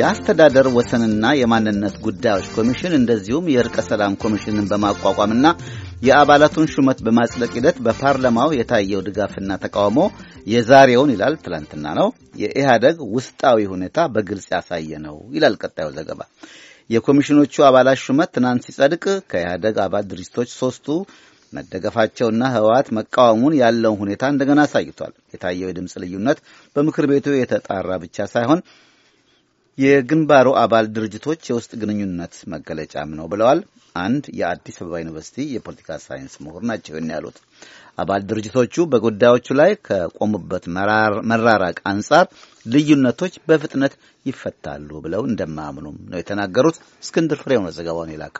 የአስተዳደር ወሰንና የማንነት ጉዳዮች ኮሚሽን እንደዚሁም የእርቀ ሰላም ኮሚሽንን በማቋቋምና የአባላቱን ሹመት በማጽደቅ ሂደት በፓርላማው የታየው ድጋፍና ተቃውሞ የዛሬውን ይላል ትላንትና ነው የኢህአደግ ውስጣዊ ሁኔታ በግልጽ ያሳየ ነው ይላል ቀጣዩ ዘገባ። የኮሚሽኖቹ አባላት ሹመት ትናንት ሲጸድቅ ከኢህአደግ አባል ድርጅቶች ሶስቱ መደገፋቸውና ህወሓት መቃወሙን ያለውን ሁኔታ እንደገና አሳይቷል። የታየው የድምፅ ልዩነት በምክር ቤቱ የተጣራ ብቻ ሳይሆን የግንባሩ አባል ድርጅቶች የውስጥ ግንኙነት መገለጫም ነው ብለዋል። አንድ የአዲስ አበባ ዩኒቨርሲቲ የፖለቲካ ሳይንስ ምሁር ናቸው ያሉት አባል ድርጅቶቹ በጉዳዮቹ ላይ ከቆሙበት መራራቅ አንጻር ልዩነቶች በፍጥነት ይፈታሉ ብለው እንደማያምኑም ነው የተናገሩት። እስክንድር ፍሬው ነው ዘገባውን የላከ።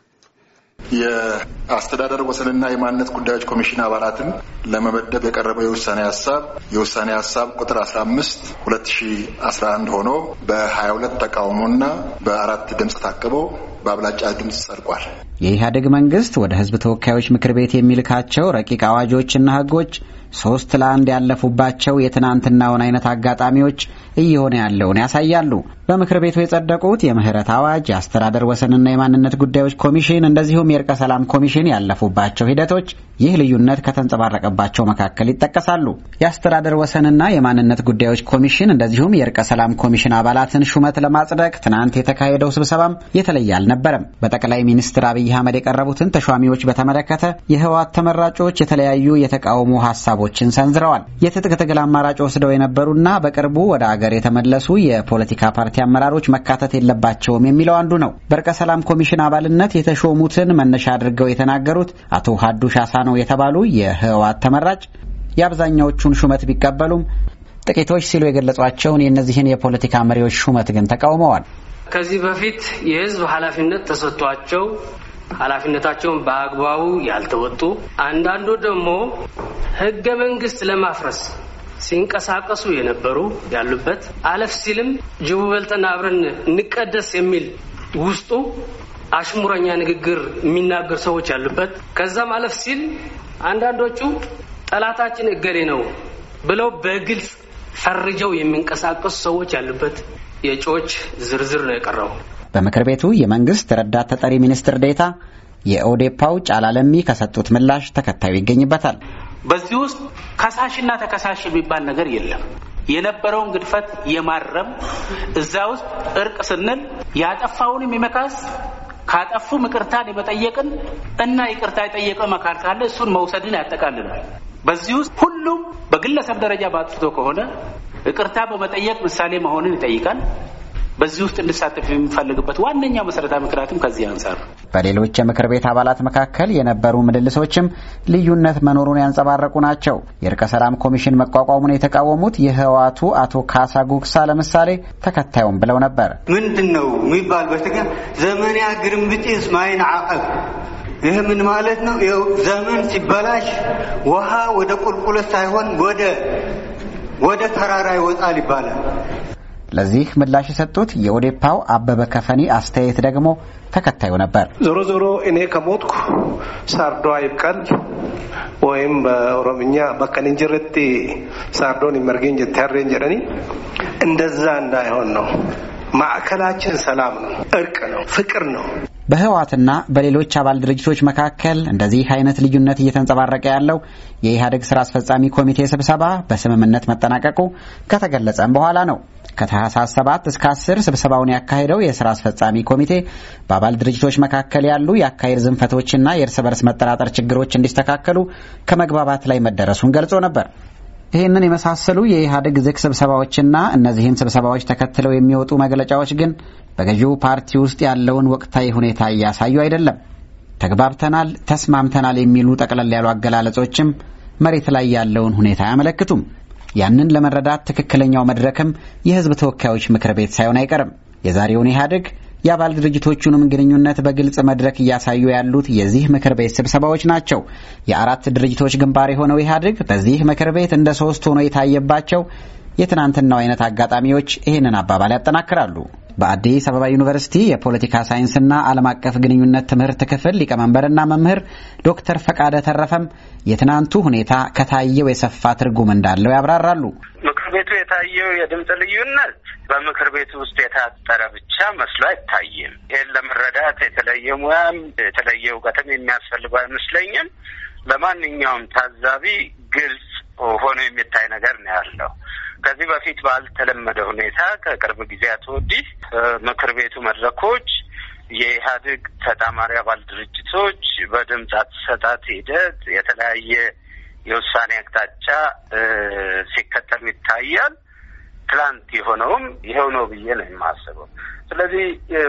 የአስተዳደር ወሰንና የማንነት ጉዳዮች ኮሚሽን አባላትን ለመመደብ የቀረበው የውሳኔ ሀሳብ የውሳኔ ሀሳብ ቁጥር አስራ አምስት ሁለት ሺ አስራ አንድ ሆኖ በሀያ ሁለት ተቃውሞና በአራት ድምፅ ታቅቦ በአብላጫ ድምፅ ጸድቋል። የኢህአዴግ መንግስት ወደ ህዝብ ተወካዮች ምክር ቤት የሚልካቸው ረቂቅ አዋጆችና ህጎች ሶስት ለአንድ ያለፉባቸው የትናንትናውን አይነት አጋጣሚዎች እየሆነ ያለውን ያሳያሉ። በምክር ቤቱ የጸደቁት የምህረት አዋጅ፣ የአስተዳደር ወሰንና የማንነት ጉዳዮች ኮሚሽን እንደዚሁም የእርቀ ሰላም ኮሚሽን ያለፉባቸው ሂደቶች ይህ ልዩነት ከተንጸባረቀባቸው መካከል ይጠቀሳሉ። የአስተዳደር ወሰንና የማንነት ጉዳዮች ኮሚሽን እንደዚሁም የእርቀ ሰላም ኮሚሽን አባላትን ሹመት ለማጽደቅ ትናንት የተካሄደው ስብሰባም የተለየ አልነበረም። በጠቅላይ ሚኒስትር አብይ አህመድ የቀረቡትን ተሿሚዎች በተመለከተ የህወሓት ተመራጮች የተለያዩ የተቃውሞ ሀሳቦችን ሰንዝረዋል። የትጥቅ ትግል አማራጭ ወስደው የነበሩና በቅርቡ ወደ አገር የተመለሱ የፖለቲካ ፓርቲ አመራሮች መካተት የለባቸውም የሚለው አንዱ ነው። በእርቀ ሰላም ኮሚሽን አባልነት የተሾሙትን መነሻ አድርገው የተናገሩት አቶ ሀዱሽ አሳኖ የተባሉ የህወሓት ተመራጭ የአብዛኛዎቹን ሹመት ቢቀበሉም ጥቂቶች ሲሉ የገለጿቸውን የእነዚህን የፖለቲካ መሪዎች ሹመት ግን ተቃውመዋል። ከዚህ በፊት የህዝብ ኃላፊነት ተሰጥቷቸው ኃላፊነታቸውን በአግባቡ ያልተወጡ አንዳንዱ ደግሞ ህገ መንግስት ለማፍረስ ሲንቀሳቀሱ የነበሩ ያሉበት አለፍ ሲልም ጅቡ በልተና አብረን እንቀደስ የሚል ውስጡ አሽሙረኛ ንግግር የሚናገር ሰዎች ያሉበት ከዛም አለፍ ሲል አንዳንዶቹ ጠላታችን እገሌ ነው ብለው በግልጽ ፈርጀው የሚንቀሳቀሱ ሰዎች ያሉበት የእጩዎች ዝርዝር ነው የቀረበው። በምክር ቤቱ የመንግስት ረዳት ተጠሪ ሚኒስትር ዴታ የኦዴፓው ጫላ ለሚ ከሰጡት ምላሽ ተከታዩ ይገኝበታል። በዚህ ውስጥ ከሳሽና ተከሳሽ የሚባል ነገር የለም። የነበረውን ግድፈት የማረም እዛ ውስጥ እርቅ ስንል ያጠፋውንም የመካስ ካጠፉም ይቅርታን የመጠየቅን እና ይቅርታ የጠየቀ መካል ካለ እሱን መውሰድን ያጠቃልላል። በዚህ ውስጥ ሁሉም በግለሰብ ደረጃ ባጥፍቶ ከሆነ ይቅርታ በመጠየቅ ምሳሌ መሆንን ይጠይቃል። በዚህ ውስጥ እንድሳተፍ የሚፈልግበት ዋነኛው መሰረታዊ ምክንያትም ከዚህ አንጻር ነው። በሌሎች የምክር ቤት አባላት መካከል የነበሩ ምልልሶችም ልዩነት መኖሩን ያንጸባረቁ ናቸው። የእርቀ ሰላም ኮሚሽን መቋቋሙን የተቃወሙት የህወሓቱ አቶ ካሳ ጉግሳ ለምሳሌ ተከታዩም ብለው ነበር። ምንድን ነው የሚባል በትግር ዘመንያ ግርምብጢስ ማይን አቀብ ይህ ምን ማለት ነው? ዘመን ሲበላሽ ውሃ ወደ ቁልቁለት ሳይሆን ወደ ወደ ተራራ ይወጣል ይባላል። ለዚህ ምላሽ የሰጡት የኦዴፓው አበበ ከፈኒ አስተያየት ደግሞ ተከታዩ ነበር። ዞሮ ዞሮ እኔ ከሞትኩ ሳርዶ አይብቀል ወይም በኦሮምኛ በከንንጅርቲ ሳርዶን ይመርገኝ ጀታሬን ጀረኒ እንደዛ እንዳይሆን ነው። ማዕከላችን ሰላም ነው፣ እርቅ ነው፣ ፍቅር ነው። በህወሓትና በሌሎች አባል ድርጅቶች መካከል እንደዚህ አይነት ልዩነት እየተንጸባረቀ ያለው የኢህአዴግ ስራ አስፈጻሚ ኮሚቴ ስብሰባ በስምምነት መጠናቀቁ ከተገለጸም በኋላ ነው። ከታህሳስ 7 እስከ 10 ስብሰባውን ያካሄደው የስራ አስፈጻሚ ኮሚቴ በአባል ድርጅቶች መካከል ያሉ የአካሄድ ዝንፈቶችና የእርስ በርስ መጠራጠር ችግሮች እንዲስተካከሉ ከመግባባት ላይ መደረሱን ገልጾ ነበር። ይህንን የመሳሰሉ የኢህአዴግ ዝግ ስብሰባዎችና እነዚህን ስብሰባዎች ተከትለው የሚወጡ መግለጫዎች ግን በገዢው ፓርቲ ውስጥ ያለውን ወቅታዊ ሁኔታ እያሳዩ አይደለም። ተግባብተናል፣ ተስማምተናል የሚሉ ጠቅለል ያሉ አገላለጾችም መሬት ላይ ያለውን ሁኔታ አያመለክቱም። ያንን ለመረዳት ትክክለኛው መድረክም የህዝብ ተወካዮች ምክር ቤት ሳይሆን አይቀርም። የዛሬውን ኢህአዴግ የአባል ድርጅቶቹንም ግንኙነት በግልጽ መድረክ እያሳዩ ያሉት የዚህ ምክር ቤት ስብሰባዎች ናቸው። የአራት ድርጅቶች ግንባር የሆነው ኢህአዴግ በዚህ ምክር ቤት እንደ ሶስት ሆኖ የታየባቸው የትናንትናው አይነት አጋጣሚዎች ይህንን አባባል ያጠናክራሉ። በአዲስ አበባ ዩኒቨርሲቲ የፖለቲካ ሳይንስና ዓለም አቀፍ ግንኙነት ትምህርት ክፍል ሊቀመንበርና መምህር ዶክተር ፈቃደ ተረፈም የትናንቱ ሁኔታ ከታየው የሰፋ ትርጉም እንዳለው ያብራራሉ። ምክር ቤቱ የታየው የድምፅ ልዩነት በምክር ቤቱ ውስጥ የታጠረ ብቻ መስሎ አይታይም። ይህን ለመረዳት የተለየ ሙያም የተለየ እውቀትም የሚያስፈልገው አይመስለኝም። ለማንኛውም ታዛቢ ግልጽ ሆኖ የሚታይ ነገር ነው ያለው። ከዚህ በፊት ባልተለመደ ሁኔታ ከቅርብ ጊዜያት ወዲህ ምክር ቤቱ መድረኮች የኢህአዴግ ተጣማሪ አባል ድርጅቶች በድምፅ አሰጣጥ ሂደት የተለያየ የውሳኔ አቅጣጫ ሲከተሉ ይታያል። ትላንት የሆነውም ይኸው ነው ብዬ ነው የማስበው። ስለዚህ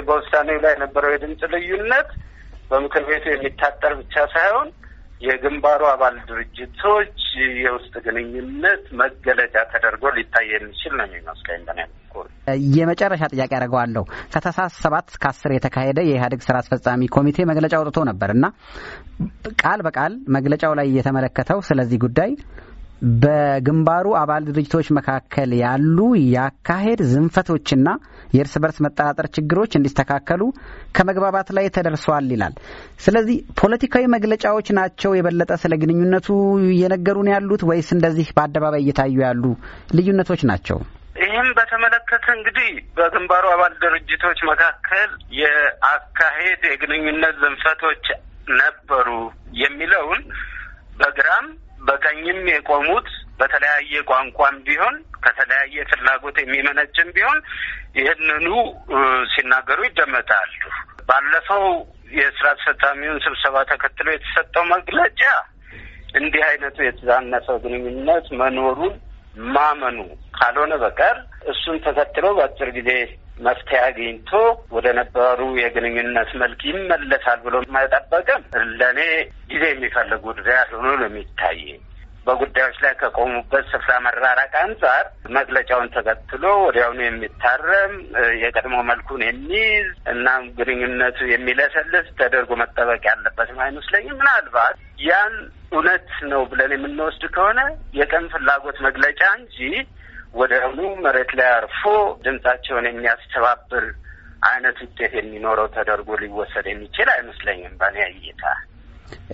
በውሳኔው ላይ የነበረው የድምፅ ልዩነት በምክር ቤቱ የሚታጠር ብቻ ሳይሆን የግንባሩ አባል ድርጅቶች የውስጥ ግንኙነት መገለጫ ተደርጎ ሊታይ የሚችል ነው የሚመስለኝ በኔ የመጨረሻ ጥያቄ አደርገዋለሁ። ከታህሳስ ሰባት እስከ አስር የተካሄደ የኢህአዴግ ስራ አስፈጻሚ ኮሚቴ መግለጫ አውጥቶ ነበር እና ቃል በቃል መግለጫው ላይ የተመለከተው ስለዚህ ጉዳይ በግንባሩ አባል ድርጅቶች መካከል ያሉ የአካሄድ ዝንፈቶችና የእርስ በርስ መጠራጠር ችግሮች እንዲስተካከሉ ከመግባባት ላይ ተደርሷል ይላል። ስለዚህ ፖለቲካዊ መግለጫዎች ናቸው የበለጠ ስለ ግንኙነቱ እየነገሩን ያሉት ወይስ እንደዚህ በአደባባይ እየታዩ ያሉ ልዩነቶች ናቸው? ይህም በተመለከተ እንግዲህ በግንባሩ አባል ድርጅቶች መካከል የአካሄድ የግንኙነት ዝንፈቶች ነበሩ የሚለውን በግራም በቀኝም የቆሙት በተለያየ ቋንቋም ቢሆን ከተለያየ ፍላጎት የሚመነጭም ቢሆን ይህንኑ ሲናገሩ ይደመጣሉ። ባለፈው የስራ አስፈጻሚውን ስብሰባ ተከትሎ የተሰጠው መግለጫ እንዲህ አይነቱ የተዛነፈው ግንኙነት መኖሩን ማመኑ ካልሆነ በቀር እሱን ተከትሎ በአጭር ጊዜ መፍትሄ አግኝቶ ወደ ነበሩ የግንኙነት መልክ ይመለሳል ብሎ መጠበቅም ለእኔ ጊዜ የሚፈልግ ጉዳይ ሆኖ ነው የሚታየኝ። በጉዳዮች ላይ ከቆሙበት ስፍራ መራራቅ አንጻር መግለጫውን ተከትሎ ወዲያውኑ የሚታረም የቀድሞ መልኩን የሚይዝ እናም ግንኙነቱ የሚለሰልስ ተደርጎ መጠበቅ ያለበትም አይመስለኝም። ምናልባት ያን እውነት ነው ብለን የምንወስድ ከሆነ የቀን ፍላጎት መግለጫ እንጂ ወዲያውኑ መሬት ላይ አርፎ ድምጻቸውን የሚያስተባብር አይነት ውጤት የሚኖረው ተደርጎ ሊወሰድ የሚችል አይመስለኝም በእኔ እይታ።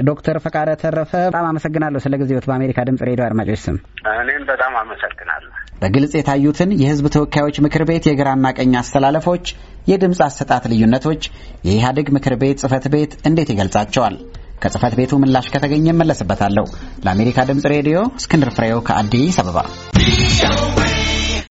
ዶክተር ፈቃደ ተረፈ በጣም አመሰግናለሁ ስለ ጊዜዎት በአሜሪካ ድምጽ ሬዲዮ አድማጮች ስም እኔም በጣም አመሰግናለሁ። በግልጽ የታዩትን የሕዝብ ተወካዮች ምክር ቤት የግራና ቀኝ አስተላለፎች፣ የድምፅ አሰጣጥ ልዩነቶች የኢህአዴግ ምክር ቤት ጽህፈት ቤት እንዴት ይገልጻቸዋል? ከጽህፈት ቤቱ ምላሽ ከተገኘ እመለስበታለሁ። ለአሜሪካ ድምጽ ሬዲዮ እስክንድር ፍሬው ከአዲስ አበባ